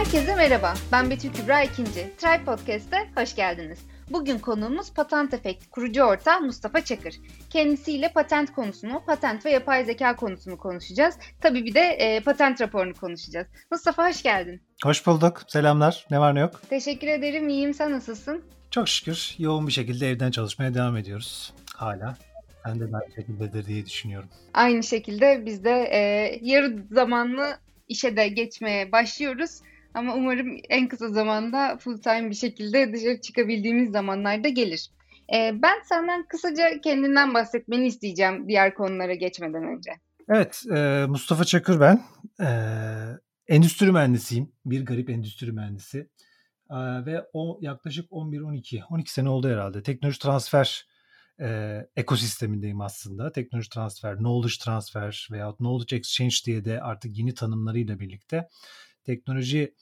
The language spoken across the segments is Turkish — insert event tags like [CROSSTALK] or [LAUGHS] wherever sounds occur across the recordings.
Herkese merhaba. Ben Betül Kübra İkinci. Tribe Podcast'te hoş geldiniz. Bugün konuğumuz Patent Efekt kurucu ortağı Mustafa Çakır. Kendisiyle patent konusunu, patent ve yapay zeka konusunu konuşacağız. Tabii bir de e, patent raporunu konuşacağız. Mustafa hoş geldin. Hoş bulduk. Selamlar. Ne var ne yok? Teşekkür ederim. İyiyim. Sen nasılsın? Çok şükür yoğun bir şekilde evden çalışmaya devam ediyoruz hala. Ben de aynı şekildedir diye düşünüyorum. Aynı şekilde biz de e, yarı zamanlı işe de geçmeye başlıyoruz. Ama umarım en kısa zamanda full time bir şekilde dışarı çıkabildiğimiz zamanlarda gelir. Ee, ben senden kısaca kendinden bahsetmeni isteyeceğim diğer konulara geçmeden önce. Evet, e, Mustafa Çakır ben. E, endüstri mühendisiyim. Bir garip endüstri mühendisi. E, ve o yaklaşık 11-12, 12 sene oldu herhalde. Teknoloji transfer e, ekosistemindeyim aslında. Teknoloji transfer, knowledge transfer veya knowledge exchange diye de artık yeni tanımlarıyla birlikte teknoloji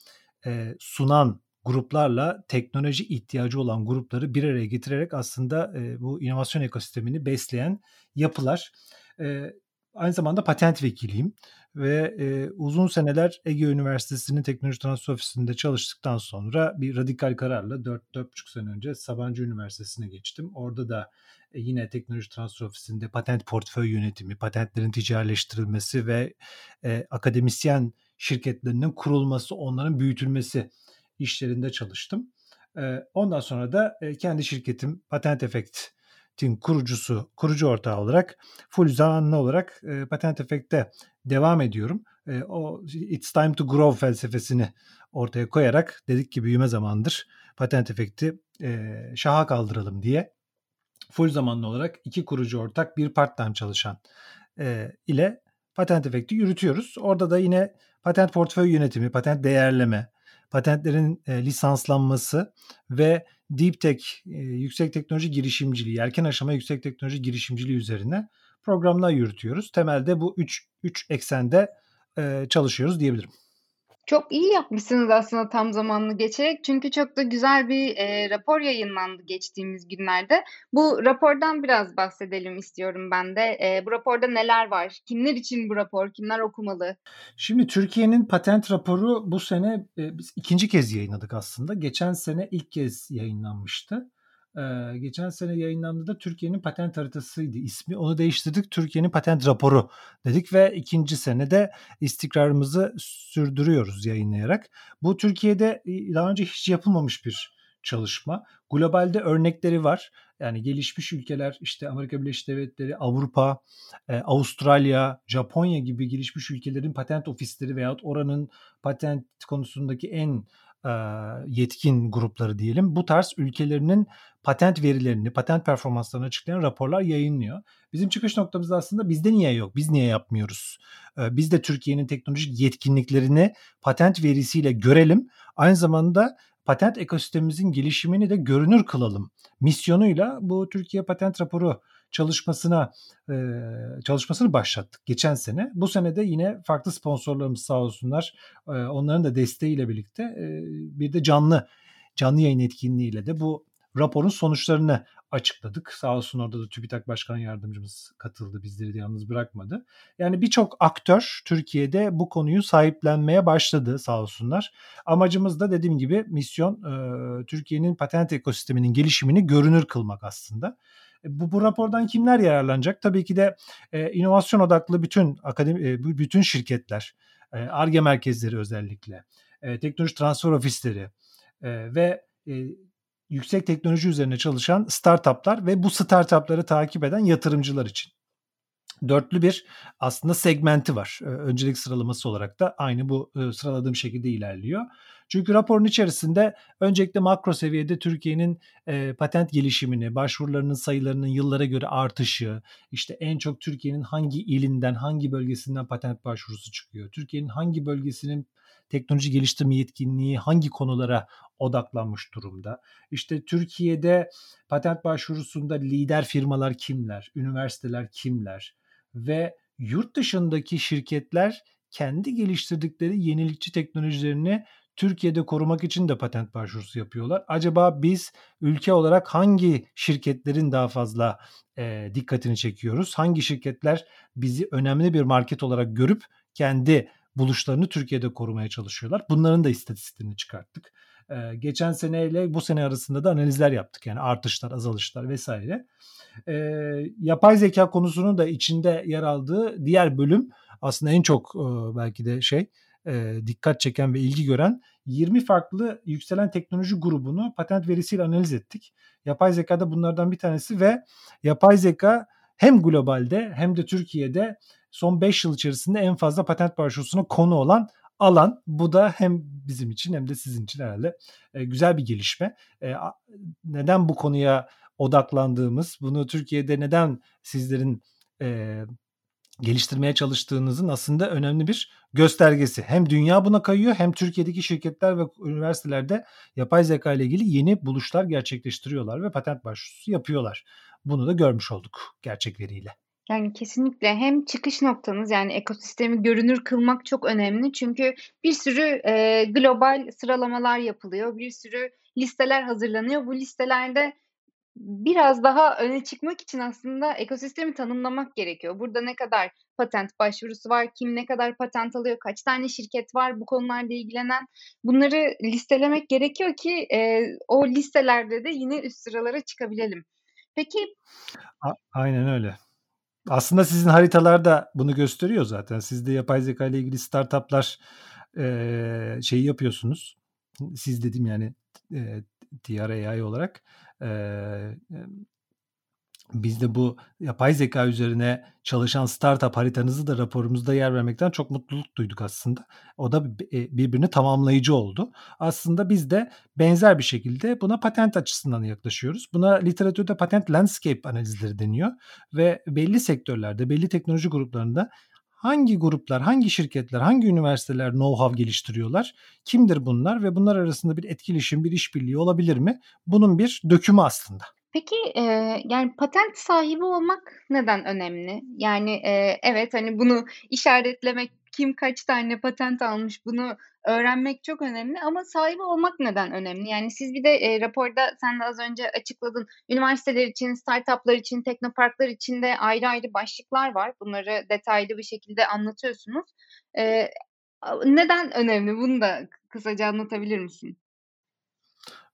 e, sunan gruplarla teknoloji ihtiyacı olan grupları bir araya getirerek aslında e, bu inovasyon ekosistemini besleyen yapılar. E, aynı zamanda patent vekiliyim ve e, uzun seneler Ege Üniversitesi'nin teknoloji transfer ofisinde çalıştıktan sonra bir radikal kararla 4-4,5 sene önce Sabancı Üniversitesi'ne geçtim. Orada da e, yine teknoloji transfer ofisinde patent portföy yönetimi, patentlerin ticarileştirilmesi ve e, akademisyen şirketlerinin kurulması, onların büyütülmesi işlerinde çalıştım. Ondan sonra da kendi şirketim Patent Effect'in kurucusu, kurucu ortağı olarak full zamanlı olarak Patent Effect'te devam ediyorum. O It's Time to Grow felsefesini ortaya koyarak dedik ki büyüme zamandır Patent Effect'i şaha kaldıralım diye full zamanlı olarak iki kurucu ortak bir part-time çalışan ile patent efekti yürütüyoruz. Orada da yine patent portföy yönetimi, patent değerleme, patentlerin e, lisanslanması ve deep tech, e, yüksek teknoloji girişimciliği, erken aşama yüksek teknoloji girişimciliği üzerine programlar yürütüyoruz. Temelde bu üç, üç eksende e, çalışıyoruz diyebilirim. Çok iyi yapmışsınız aslında tam zamanlı geçerek. Çünkü çok da güzel bir e, rapor yayınlandı geçtiğimiz günlerde. Bu rapordan biraz bahsedelim istiyorum ben de. E, bu raporda neler var? Kimler için bu rapor? Kimler okumalı? Şimdi Türkiye'nin patent raporu bu sene e, biz ikinci kez yayınladık aslında. Geçen sene ilk kez yayınlanmıştı. Geçen sene yayınlandığında Türkiye'nin patent haritasıydı ismi. Onu değiştirdik. Türkiye'nin patent raporu dedik ve ikinci senede istikrarımızı sürdürüyoruz yayınlayarak. Bu Türkiye'de daha önce hiç yapılmamış bir çalışma. Globalde örnekleri var. Yani gelişmiş ülkeler işte Amerika Birleşik Devletleri, Avrupa, e, Avustralya, Japonya gibi gelişmiş ülkelerin patent ofisleri veyahut oranın patent konusundaki en yetkin grupları diyelim bu tarz ülkelerinin patent verilerini, patent performanslarını açıklayan raporlar yayınlıyor. Bizim çıkış noktamız aslında bizde niye yok, biz niye yapmıyoruz? Biz de Türkiye'nin teknolojik yetkinliklerini patent verisiyle görelim. Aynı zamanda patent ekosistemimizin gelişimini de görünür kılalım. Misyonuyla bu Türkiye Patent Raporu çalışmasına çalışmasını başlattık geçen sene. Bu sene de yine farklı sponsorlarımız sağ olsunlar. Onların da desteğiyle birlikte bir de canlı canlı yayın etkinliğiyle de bu raporun sonuçlarını açıkladık. Sağ olsun orada da TÜBİTAK Başkan Yardımcımız katıldı. Bizleri de yalnız bırakmadı. Yani birçok aktör Türkiye'de bu konuyu sahiplenmeye başladı sağ olsunlar. Amacımız da dediğim gibi misyon Türkiye'nin patent ekosisteminin gelişimini görünür kılmak aslında. E, bu, bu rapordan kimler yararlanacak? Tabii ki de e, inovasyon odaklı bütün akademi, e, bütün şirketler, ARGE e, merkezleri özellikle, e, teknoloji transfer ofisleri e, ve e, yüksek teknoloji üzerine çalışan startuplar ve bu startupları takip eden yatırımcılar için dörtlü bir aslında segmenti var. Öncelik sıralaması olarak da aynı bu sıraladığım şekilde ilerliyor. Çünkü raporun içerisinde öncelikle makro seviyede Türkiye'nin e, patent gelişimini, başvurularının sayılarının yıllara göre artışı, işte en çok Türkiye'nin hangi ilinden, hangi bölgesinden patent başvurusu çıkıyor, Türkiye'nin hangi bölgesinin teknoloji geliştirme yetkinliği hangi konulara odaklanmış durumda? İşte Türkiye'de patent başvurusunda lider firmalar kimler, üniversiteler kimler ve yurt dışındaki şirketler kendi geliştirdikleri yenilikçi teknolojilerini Türkiye'de korumak için de patent başvurusu yapıyorlar. Acaba biz ülke olarak hangi şirketlerin daha fazla e, dikkatini çekiyoruz? Hangi şirketler bizi önemli bir market olarak görüp kendi buluşlarını Türkiye'de korumaya çalışıyorlar. Bunların da istatistiklerini çıkarttık. Ee, geçen seneyle bu sene arasında da analizler yaptık. Yani artışlar, azalışlar vesaire. Ee, yapay zeka konusunun da içinde yer aldığı diğer bölüm aslında en çok e, belki de şey e, dikkat çeken ve ilgi gören 20 farklı yükselen teknoloji grubunu patent verisiyle analiz ettik. Yapay zeka da bunlardan bir tanesi ve yapay zeka hem globalde hem de Türkiye'de son 5 yıl içerisinde en fazla patent başvurusuna konu olan alan. Bu da hem bizim için hem de sizin için herhalde e, güzel bir gelişme. E, neden bu konuya odaklandığımız, bunu Türkiye'de neden sizlerin e, geliştirmeye çalıştığınızın aslında önemli bir göstergesi. Hem dünya buna kayıyor hem Türkiye'deki şirketler ve üniversitelerde yapay zeka ile ilgili yeni buluşlar gerçekleştiriyorlar ve patent başvurusu yapıyorlar. Bunu da görmüş olduk gerçek veriyle. Yani kesinlikle hem çıkış noktanız yani ekosistemi görünür kılmak çok önemli. Çünkü bir sürü e, global sıralamalar yapılıyor. Bir sürü listeler hazırlanıyor. Bu listelerde biraz daha öne çıkmak için aslında ekosistemi tanımlamak gerekiyor. Burada ne kadar patent başvurusu var, kim ne kadar patent alıyor, kaç tane şirket var bu konularda ilgilenen. Bunları listelemek gerekiyor ki e, o listelerde de yine üst sıralara çıkabilelim. Peki. A- aynen öyle. Aslında sizin haritalar da bunu gösteriyor zaten. Siz de yapay zeka ile ilgili startuplar e, şeyi yapıyorsunuz. Siz dedim yani e, TRAI olarak e, biz de bu yapay zeka üzerine çalışan startup haritanızı da raporumuzda yer vermekten çok mutluluk duyduk aslında. O da birbirini tamamlayıcı oldu. Aslında biz de benzer bir şekilde buna patent açısından yaklaşıyoruz. Buna literatürde patent landscape analizleri deniyor ve belli sektörlerde, belli teknoloji gruplarında hangi gruplar, hangi şirketler, hangi üniversiteler know-how geliştiriyorlar? Kimdir bunlar ve bunlar arasında bir etkileşim, bir işbirliği olabilir mi? Bunun bir dökümü aslında. Peki, eee, yani, patent sahibi olmak neden önemli? Yani, eee, evet, hani, bunu işaretlemek, kim kaç tane patent almış bunu öğrenmek çok önemli ama sahibi olmak neden önemli? Yani, siz bir de, eee, raporda sen de az önce açıkladın, üniversiteler için, startup'lar için, teknoparklar için de ayrı ayrı başlıklar var. Bunları detaylı bir şekilde anlatıyorsunuz. Eee, neden önemli? Bunu da kısaca anlatabilir misin?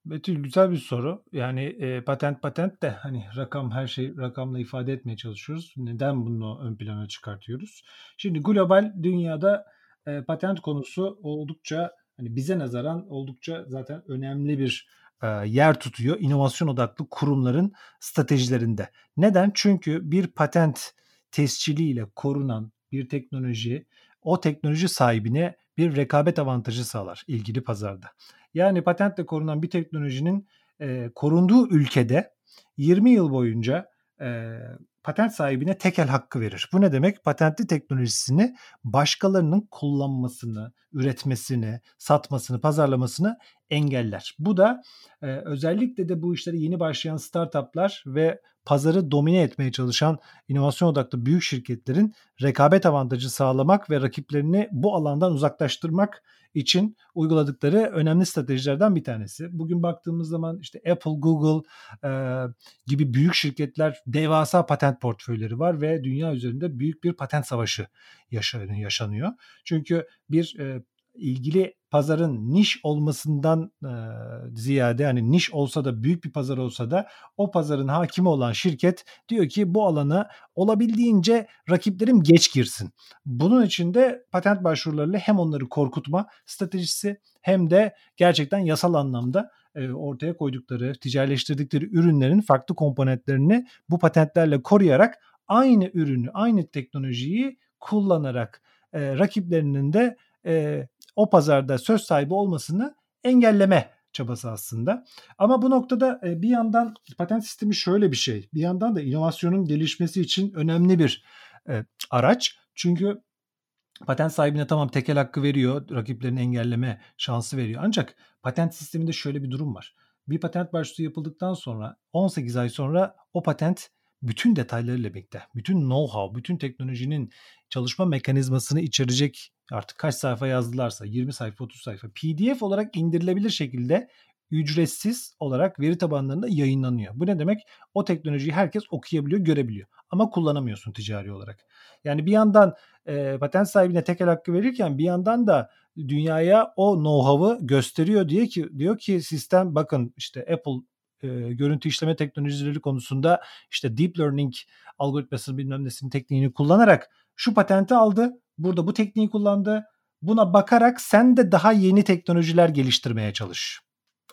Betül güzel bir soru. Yani e, patent patent de hani rakam her şey rakamla ifade etmeye çalışıyoruz. Neden bunu ön plana çıkartıyoruz? Şimdi global dünyada e, patent konusu oldukça hani bize nazaran oldukça zaten önemli bir e, yer tutuyor inovasyon odaklı kurumların stratejilerinde. Neden? Çünkü bir patent tesciliyle korunan bir teknoloji o teknoloji sahibine bir rekabet avantajı sağlar ilgili pazarda. Yani patentle korunan bir teknolojinin e, korunduğu ülkede 20 yıl boyunca e, patent sahibine tekel hakkı verir. Bu ne demek? Patentli teknolojisini başkalarının kullanmasını, üretmesini, satmasını, pazarlamasını engeller. Bu da e, özellikle de bu işlere yeni başlayan startuplar ve pazarı domine etmeye çalışan inovasyon odaklı büyük şirketlerin rekabet avantajı sağlamak ve rakiplerini bu alandan uzaklaştırmak için uyguladıkları önemli stratejilerden bir tanesi. Bugün baktığımız zaman işte Apple, Google e, gibi büyük şirketler devasa patent portföyleri var ve dünya üzerinde büyük bir patent savaşı yaşanıyor. Çünkü bir e, ilgili pazarın niş olmasından e, ziyade hani niş olsa da büyük bir pazar olsa da o pazarın hakimi olan şirket diyor ki bu alana olabildiğince rakiplerim geç girsin. Bunun için de patent başvurularıyla hem onları korkutma stratejisi hem de gerçekten yasal anlamda e, ortaya koydukları, ticaretleştirdikleri ürünlerin farklı komponentlerini bu patentlerle koruyarak aynı ürünü, aynı teknolojiyi kullanarak e, rakiplerinin de e, o pazarda söz sahibi olmasını engelleme çabası aslında. Ama bu noktada e, bir yandan patent sistemi şöyle bir şey. Bir yandan da inovasyonun gelişmesi için önemli bir e, araç. Çünkü patent sahibine tamam tekel hakkı veriyor, rakiplerini engelleme şansı veriyor. Ancak patent sisteminde şöyle bir durum var. Bir patent başvurusu yapıldıktan sonra 18 ay sonra o patent bütün detaylarıyla birlikte, bütün know-how, bütün teknolojinin çalışma mekanizmasını içerecek artık kaç sayfa yazdılarsa 20 sayfa 30 sayfa PDF olarak indirilebilir şekilde ücretsiz olarak veri tabanlarında yayınlanıyor. Bu ne demek? O teknolojiyi herkes okuyabiliyor, görebiliyor. ama kullanamıyorsun ticari olarak. Yani bir yandan e, patent sahibine tekel hakkı verirken bir yandan da dünyaya o know-how'ı gösteriyor diye ki diyor ki sistem bakın işte Apple e, görüntü işleme teknolojileri konusunda işte deep learning algoritması bilmem nesinin tekniğini kullanarak şu patenti aldı. Burada bu tekniği kullandı. Buna bakarak sen de daha yeni teknolojiler geliştirmeye çalış.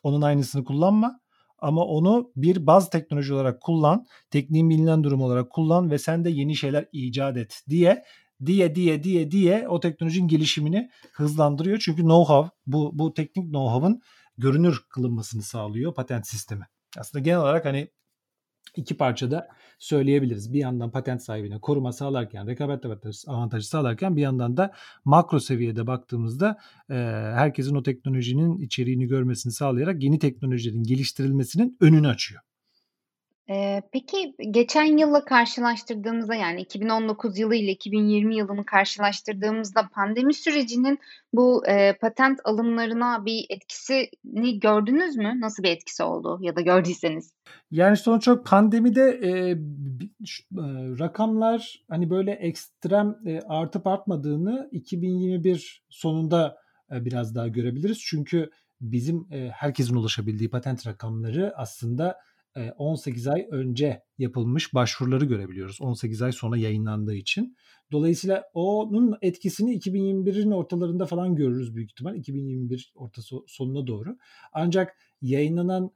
Onun aynısını kullanma ama onu bir baz teknoloji olarak kullan, tekniğin bilinen durum olarak kullan ve sen de yeni şeyler icat et diye diye diye diye diye o teknolojinin gelişimini hızlandırıyor. Çünkü know-how bu bu teknik know-how'ın görünür kılınmasını sağlıyor patent sistemi. Aslında genel olarak hani iki parçada söyleyebiliriz. Bir yandan patent sahibine koruma sağlarken, rekabet avantajı sağlarken bir yandan da makro seviyede baktığımızda e, herkesin o teknolojinin içeriğini görmesini sağlayarak yeni teknolojilerin geliştirilmesinin önünü açıyor. Peki geçen yılla karşılaştırdığımızda, yani 2019 yılı ile 2020 yılını karşılaştırdığımızda pandemi sürecinin bu, eee, patent alımlarına bir etkisini gördünüz mü? Nasıl bir etkisi oldu ya da gördüyseniz? Yani sonuç olarak pandemide, eee, rakamlar, hani, böyle ekstrem, eee, artıp artmadığını 2021 sonunda, eee, biraz daha görebiliriz. Çünkü bizim, eee, herkesin ulaşabildiği patent rakamları aslında 18 ay önce yapılmış başvuruları görebiliyoruz. 18 ay sonra yayınlandığı için. Dolayısıyla onun etkisini 2021'in ortalarında falan görürüz büyük ihtimal. 2021 ortası sonuna doğru. Ancak yayınlanan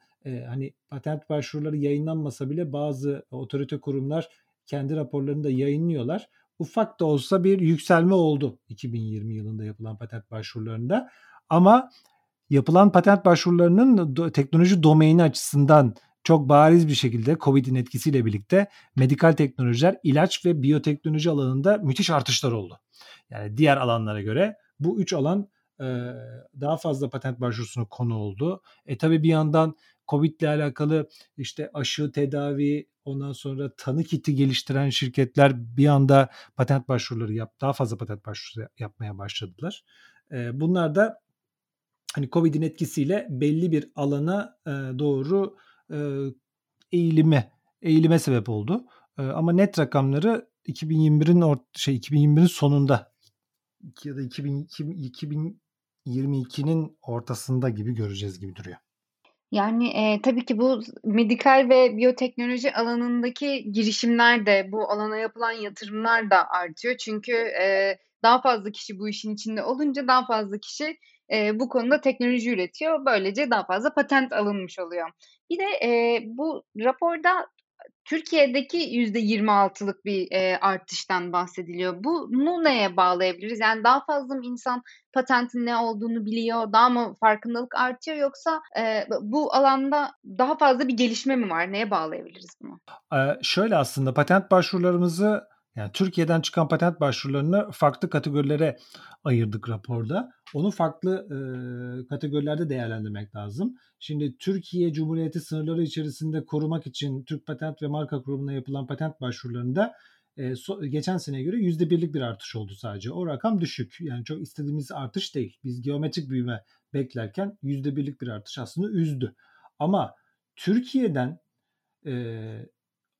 hani patent başvuruları yayınlanmasa bile bazı otorite kurumlar kendi raporlarını da yayınlıyorlar. Ufak da olsa bir yükselme oldu 2020 yılında yapılan patent başvurularında. Ama yapılan patent başvurularının teknoloji domaini açısından çok bariz bir şekilde COVID'in etkisiyle birlikte medikal teknolojiler, ilaç ve biyoteknoloji alanında müthiş artışlar oldu. Yani diğer alanlara göre bu üç alan e, daha fazla patent başvurusuna konu oldu. E tabi bir yandan Covid ile alakalı işte aşı, tedavi, ondan sonra tanı kiti geliştiren şirketler bir anda patent başvuruları yap, daha fazla patent başvurusu yapmaya başladılar. E, bunlar da hani Covid'in etkisiyle belli bir alana e, doğru eğilime eğilime sebep oldu. ama net rakamları 2021'in or şey 2021'in sonunda ya da 2022'nin ortasında gibi göreceğiz gibi duruyor. Yani, eee, tabii ki bu medikal ve biyoteknoloji alanındaki girişimler de, bu alana yapılan yatırımlar da artıyor. Çünkü, eee, daha fazla kişi bu işin içinde olunca daha fazla kişi, eee, bu konuda teknoloji üretiyor. Böylece daha fazla patent alınmış oluyor. Bir de, eee, bu raporda Türkiye'deki %26'lık bir, eee, artıştan bahsediliyor. Bunu neye bağlayabiliriz? Yani daha fazla mı insan patentin ne olduğunu biliyor, daha mı farkındalık artıyor yoksa, eee, bu alanda daha fazla bir gelişme mi var? Neye bağlayabiliriz bunu? Eee, şöyle aslında patent başvurularımızı yani Türkiye'den çıkan patent başvurularını farklı kategorilere ayırdık raporda. Onu farklı e, kategorilerde değerlendirmek lazım. Şimdi Türkiye Cumhuriyeti sınırları içerisinde korumak için Türk Patent ve Marka Kurumu'na yapılan patent başvurularında e, so, geçen seneye göre yüzde birlik bir artış oldu sadece. O rakam düşük. Yani çok istediğimiz artış değil. Biz geometrik büyüme beklerken yüzde birlik bir artış aslında üzdü. Ama Türkiye'den e,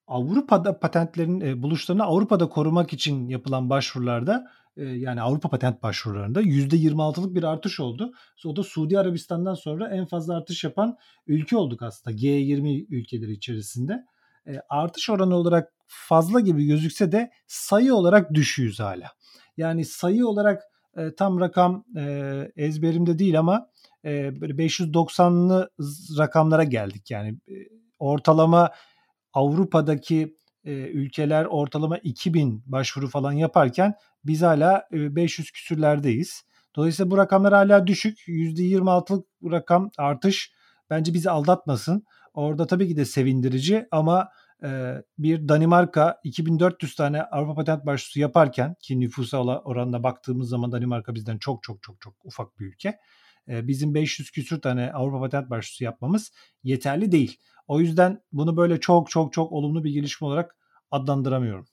Avrupa'da patentlerin e, buluşlarını Avrupa'da korumak için yapılan başvurularda e, yani Avrupa patent başvurularında %26'lık bir artış oldu. O da Suudi Arabistan'dan sonra en fazla artış yapan ülke olduk aslında G20 ülkeleri içerisinde. E, artış oranı olarak fazla gibi gözükse de sayı olarak düşüyoruz hala. Yani sayı olarak e, tam rakam e, ezberimde değil ama e, böyle 590'lı rakamlara geldik. Yani e, ortalama Avrupa'daki e, ülkeler ortalama 2000 başvuru falan yaparken biz hala e, 500 küsürlerdeyiz. Dolayısıyla bu rakamlar hala düşük. %26'lık rakam artış bence bizi aldatmasın. Orada tabii ki de sevindirici ama e, bir Danimarka 2400 tane Avrupa Patent Başvurusu yaparken ki nüfusa oranına baktığımız zaman Danimarka bizden çok çok çok çok ufak bir ülke. E, bizim 500 küsür tane Avrupa Patent Başvurusu yapmamız yeterli değil. O yüzden bunu böyle çok çok çok olumlu bir gelişme olarak adlandıramıyorum.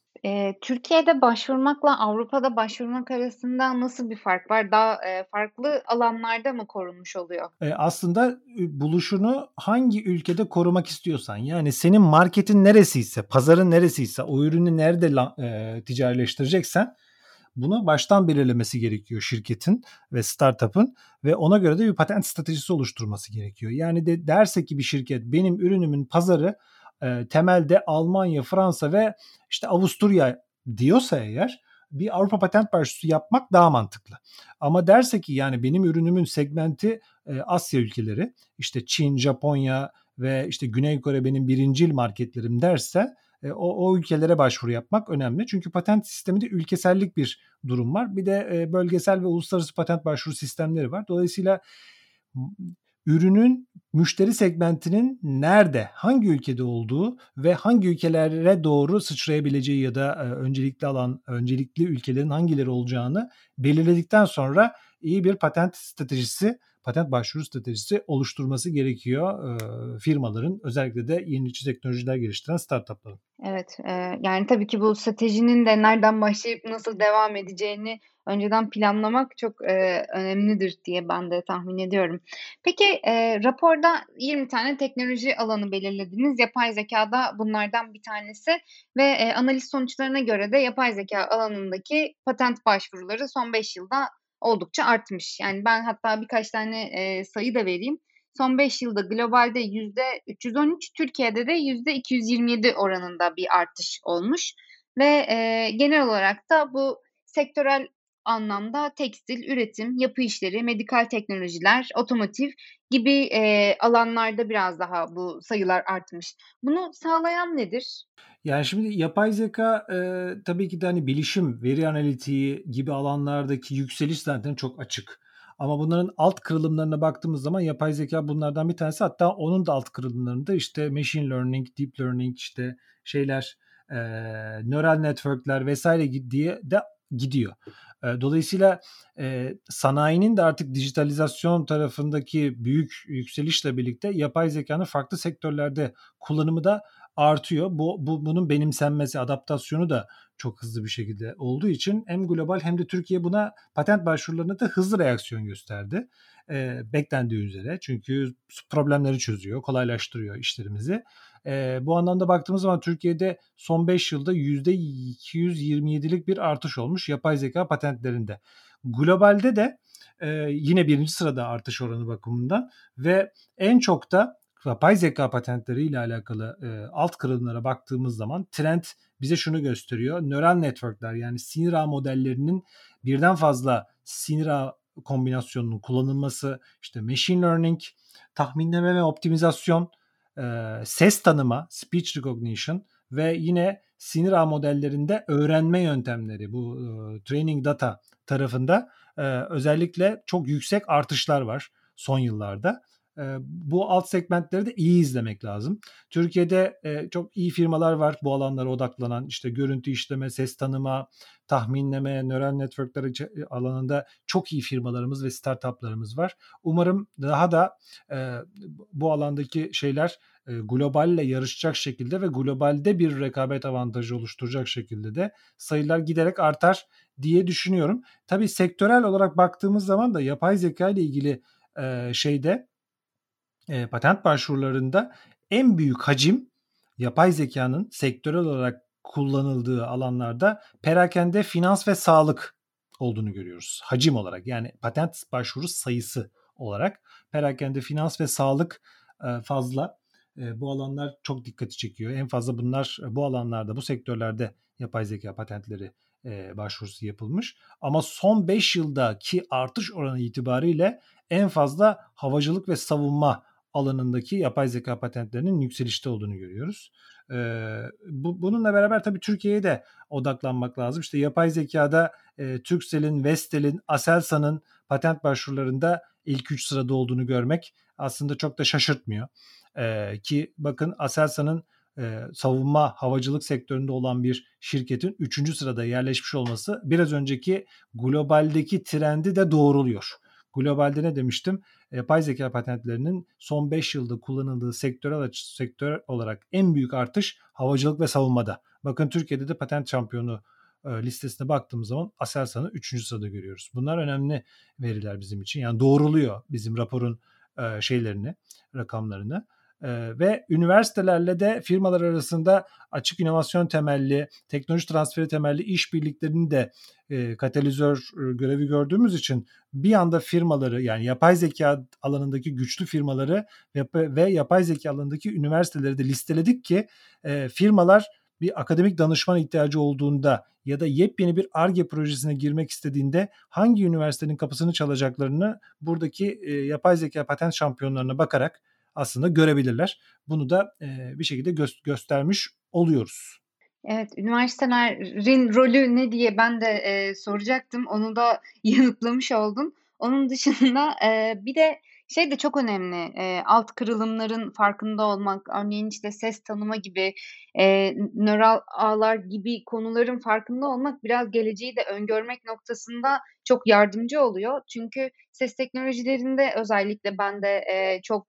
Türkiye'de başvurmakla Avrupa'da başvurmak arasında nasıl bir fark var? Daha, farklı alanlarda mı korunmuş oluyor? Aslında, buluşunu hangi ülkede korumak istiyorsan, yani senin marketin neresiyse, pazarın neresiyse, o ürünü nerede eee, ticarileştireceksen bunu baştan belirlemesi gerekiyor şirketin ve startup'ın ve ona göre de bir patent stratejisi oluşturması gerekiyor. Yani de derse ki bir şirket benim ürünümün pazarı e, temelde Almanya, Fransa ve işte Avusturya diyorsa eğer bir Avrupa patent başvurusu yapmak daha mantıklı. Ama derse ki yani benim ürünümün segmenti e, Asya ülkeleri işte Çin, Japonya ve işte Güney Kore benim birincil marketlerim derse o, o ülkelere başvuru yapmak önemli. Çünkü patent sisteminde ülkesellik bir durum var. Bir de e, bölgesel ve uluslararası patent başvuru sistemleri var. Dolayısıyla ürünün müşteri segmentinin nerede, hangi ülkede olduğu ve hangi ülkelere doğru sıçrayabileceği ya da e, öncelikli alan, öncelikli ülkelerin hangileri olacağını belirledikten sonra iyi bir patent stratejisi, patent başvuru stratejisi oluşturması gerekiyor e, firmaların özellikle de yenilikçi teknolojiler geliştiren startupların. Evet, e, yani tabii ki bu stratejinin de nereden başlayıp nasıl devam edeceğini önceden planlamak çok e, önemlidir diye ben de tahmin ediyorum. Peki e, raporda 20 tane teknoloji alanı belirlediniz. Yapay zeka da bunlardan bir tanesi ve e, analiz sonuçlarına göre de yapay zeka alanındaki patent başvuruları son 5 yılda oldukça artmış. Yani ben hatta birkaç tane e, sayı da vereyim. Son 5 yılda globalde %313, Türkiye'de de %227 oranında bir artış olmuş. Ve e, genel olarak da bu sektörel anlamda tekstil, üretim, yapı işleri, medikal teknolojiler, otomotiv gibi e, alanlarda biraz daha bu sayılar artmış. Bunu sağlayan nedir? Yani şimdi yapay zeka e, tabii ki de hani bilişim, veri analitiği gibi alanlardaki yükseliş zaten çok açık. Ama bunların alt kırılımlarına baktığımız zaman yapay zeka bunlardan bir tanesi. Hatta onun da alt kırılımlarında işte machine learning, deep learning işte şeyler, e, neural networkler vesaire diye de gidiyor. Dolayısıyla e, sanayinin de artık dijitalizasyon tarafındaki büyük yükselişle birlikte yapay zekanın farklı sektörlerde kullanımı da artıyor. Bu, bu bunun benimsenmesi, adaptasyonu da çok hızlı bir şekilde olduğu için hem global hem de Türkiye buna patent başvurularına da hızlı reaksiyon gösterdi. E, beklendiği üzere. Çünkü problemleri çözüyor, kolaylaştırıyor işlerimizi. E, bu anlamda baktığımız zaman Türkiye'de son 5 yılda %227'lik bir artış olmuş yapay zeka patentlerinde. Globalde de e, yine birinci sırada artış oranı bakımından ve en çok da yapay zeka patentleri ile alakalı e, alt kırılımlara baktığımız zaman trend bize şunu gösteriyor. Nöral networkler yani sinir ağ modellerinin birden fazla sinir ağ kombinasyonunun kullanılması, işte machine learning, tahminleme ve optimizasyon, e, ses tanıma, speech recognition ve yine sinir ağ modellerinde öğrenme yöntemleri bu e, training data tarafında e, özellikle çok yüksek artışlar var son yıllarda bu alt segmentleri de iyi izlemek lazım. Türkiye'de çok iyi firmalar var bu alanlara odaklanan işte görüntü işleme, ses tanıma, tahminleme, nöral networkler alanında çok iyi firmalarımız ve startuplarımız var. Umarım daha da bu alandaki şeyler globalle yarışacak şekilde ve globalde bir rekabet avantajı oluşturacak şekilde de sayılar giderek artar diye düşünüyorum. Tabii sektörel olarak baktığımız zaman da yapay zeka ile ilgili şeyde e, patent başvurularında en büyük hacim yapay zekanın sektörel olarak kullanıldığı alanlarda perakende, finans ve sağlık olduğunu görüyoruz. Hacim olarak yani patent başvuru sayısı olarak perakende, finans ve sağlık fazla. Bu alanlar çok dikkati çekiyor. En fazla bunlar bu alanlarda, bu sektörlerde yapay zeka patentleri başvurusu yapılmış. Ama son 5 yıldaki artış oranı itibariyle en fazla havacılık ve savunma alanındaki yapay zeka patentlerinin yükselişte olduğunu görüyoruz. Ee, bu, bununla beraber tabii Türkiye'ye de odaklanmak lazım. İşte yapay zekada e, Turkcell'in, Vestel'in, Aselsan'ın patent başvurularında ilk üç sırada olduğunu görmek aslında çok da şaşırtmıyor. Ee, ki bakın Aselsan'ın e, savunma havacılık sektöründe olan bir şirketin 3. sırada yerleşmiş olması biraz önceki globaldeki trendi de doğruluyor. Globalde ne demiştim? Yapay zeka patentlerinin son 5 yılda kullanıldığı sektörel sektör olarak en büyük artış havacılık ve savunmada Bakın Türkiye'de de patent şampiyonu e, listesine baktığımız zaman Aselsan'ı 3. sırada görüyoruz. Bunlar önemli veriler bizim için. Yani doğruluyor bizim raporun e, şeylerini, rakamlarını. Ee, ve üniversitelerle de firmalar arasında açık inovasyon temelli, teknoloji transferi temelli işbirliklerinin de e, katalizör e, görevi gördüğümüz için bir anda firmaları yani yapay zeka alanındaki güçlü firmaları ve, yapay zeka alanındaki üniversiteleri de listeledik ki e, firmalar bir akademik danışman ihtiyacı olduğunda ya da yepyeni bir ARGE projesine girmek istediğinde hangi üniversitenin kapısını çalacaklarını buradaki yapay zeka patent şampiyonlarına bakarak aslında görebilirler. Bunu da e, bir şekilde gö- göstermiş oluyoruz. Evet, üniversitelerin rolü ne diye ben de e, soracaktım. Onu da [LAUGHS] yanıtlamış oldun. Onun dışında e, bir de şey de çok önemli. E, alt kırılımların farkında olmak, örneğin işte ses tanıma gibi, e, nöral ağlar gibi konuların farkında olmak biraz geleceği de öngörmek noktasında çok yardımcı oluyor. Çünkü ses teknolojilerinde özellikle ben de e, çok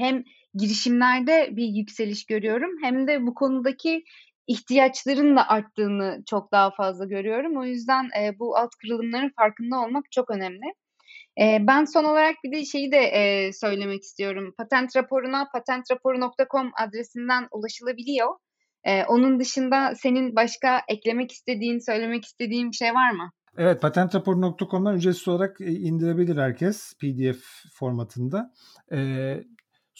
hem girişimlerde bir yükseliş görüyorum hem de bu konudaki ihtiyaçların da arttığını çok daha fazla görüyorum. O yüzden e, bu alt kırılımların farkında olmak çok önemli. E, ben son olarak bir de şeyi de e, söylemek istiyorum. Patent raporuna patentraporu.com adresinden ulaşılabiliyor. E, onun dışında senin başka eklemek istediğin, söylemek istediğin bir şey var mı? Evet patentraporu.com'dan ücretsiz olarak indirebilir herkes PDF formatında. Ee,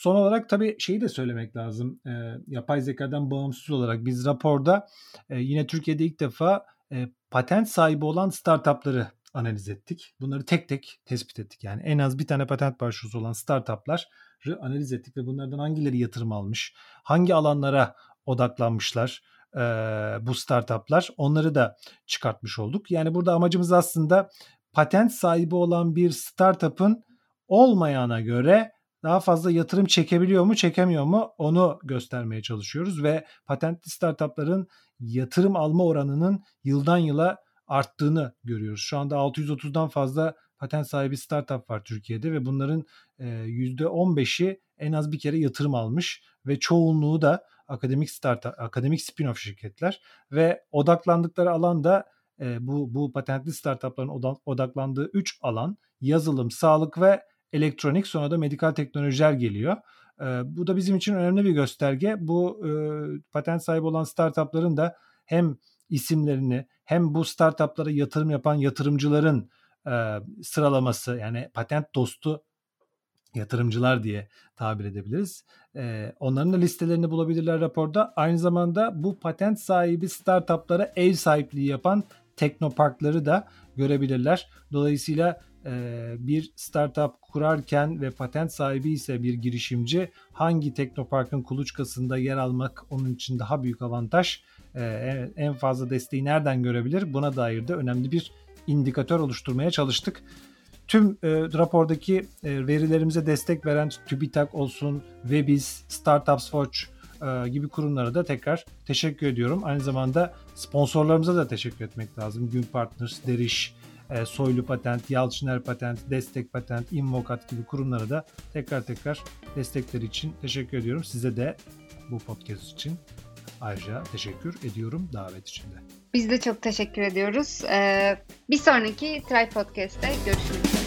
Son olarak tabii şeyi de söylemek lazım. E, yapay zekadan bağımsız olarak biz raporda e, yine Türkiye'de ilk defa e, patent sahibi olan startupları analiz ettik. Bunları tek tek tespit ettik. Yani en az bir tane patent başvurusu olan startupları analiz ettik ve bunlardan hangileri yatırım almış, hangi alanlara odaklanmışlar e, bu startuplar onları da çıkartmış olduk. Yani burada amacımız aslında patent sahibi olan bir startup'ın olmayana göre daha fazla yatırım çekebiliyor mu, çekemiyor mu onu göstermeye çalışıyoruz ve patentli startupların yatırım alma oranının yıldan yıla arttığını görüyoruz. Şu anda 630'dan fazla patent sahibi startup var Türkiye'de ve bunların %15'i en az bir kere yatırım almış ve çoğunluğu da akademik startup, akademik spin-off şirketler ve odaklandıkları alan da bu bu patentli startupların odaklandığı 3 alan yazılım, sağlık ve elektronik sonra da medikal teknolojiler geliyor. E, bu da bizim için önemli bir gösterge. Bu e, patent sahibi olan startupların da hem isimlerini hem bu startuplara yatırım yapan yatırımcıların e, sıralaması yani patent dostu yatırımcılar diye tabir edebiliriz. E, onların da listelerini bulabilirler raporda. Aynı zamanda bu patent sahibi startuplara ev sahipliği yapan teknoparkları da görebilirler. Dolayısıyla bir startup kurarken ve patent sahibi ise bir girişimci hangi teknoparkın kuluçkasında yer almak onun için daha büyük avantaj en fazla desteği nereden görebilir buna dair de önemli bir indikatör oluşturmaya çalıştık. Tüm e, rapordaki e, verilerimize destek veren TÜBİTAK olsun, Webiz, Startups Watch e, gibi kurumlara da tekrar teşekkür ediyorum. Aynı zamanda sponsorlarımıza da teşekkür etmek lazım. Gün Partners, Deriş, e, Soylu Patent, Yalçıner Patent, Destek Patent, Invokat gibi kurumlara da tekrar tekrar destekleri için teşekkür ediyorum. Size de bu podcast için ayrıca teşekkür ediyorum davet için de. Biz de çok teşekkür ediyoruz. Ee, bir sonraki Try Podcast'te görüşmek üzere.